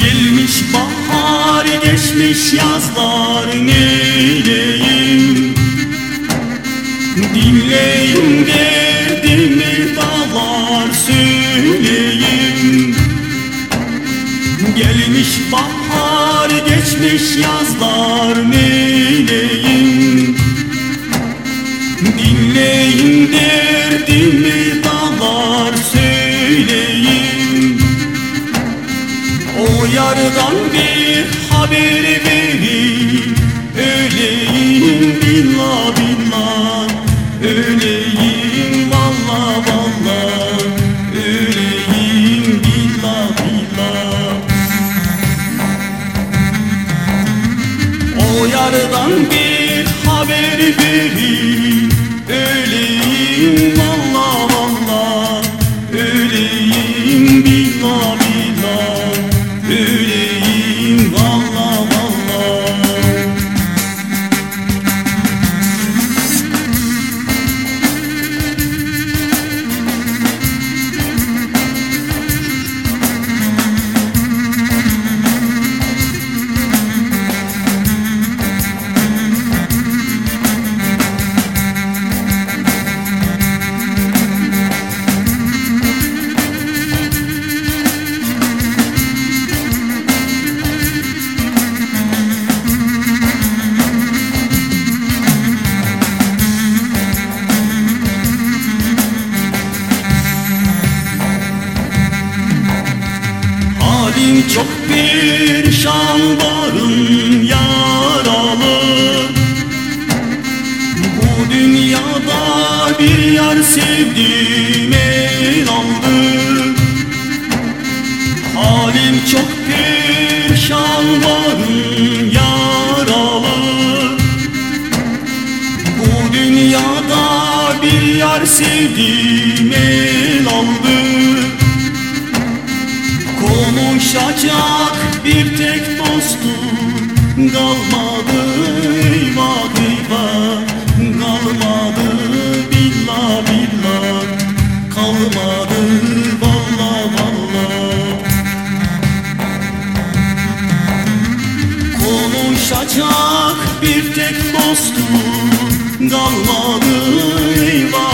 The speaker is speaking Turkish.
Gelmiş bahar geçmiş yazlar neyleyim Dinleyin derdimi dağlar söyleyeyim. Gelmiş bahar geçmiş yazlar neyleyim Dinleyin derdimi haber verin Öleyim billah billah Öleyim valla valla Öleyim billah billah. O yardan bir haber verin Halim çok perişan varım yaralı. Bu dünyada bir yar sevdim el aldı. Halim çok perişan varım yaralı. Bu dünyada bir yar sevdim el aldı Konuşacak bir tek dostum kalmadı eyvah Kalmadı billah billah Kalmadı valla valla Konuşacak bir tek dostum kalmadı eyvah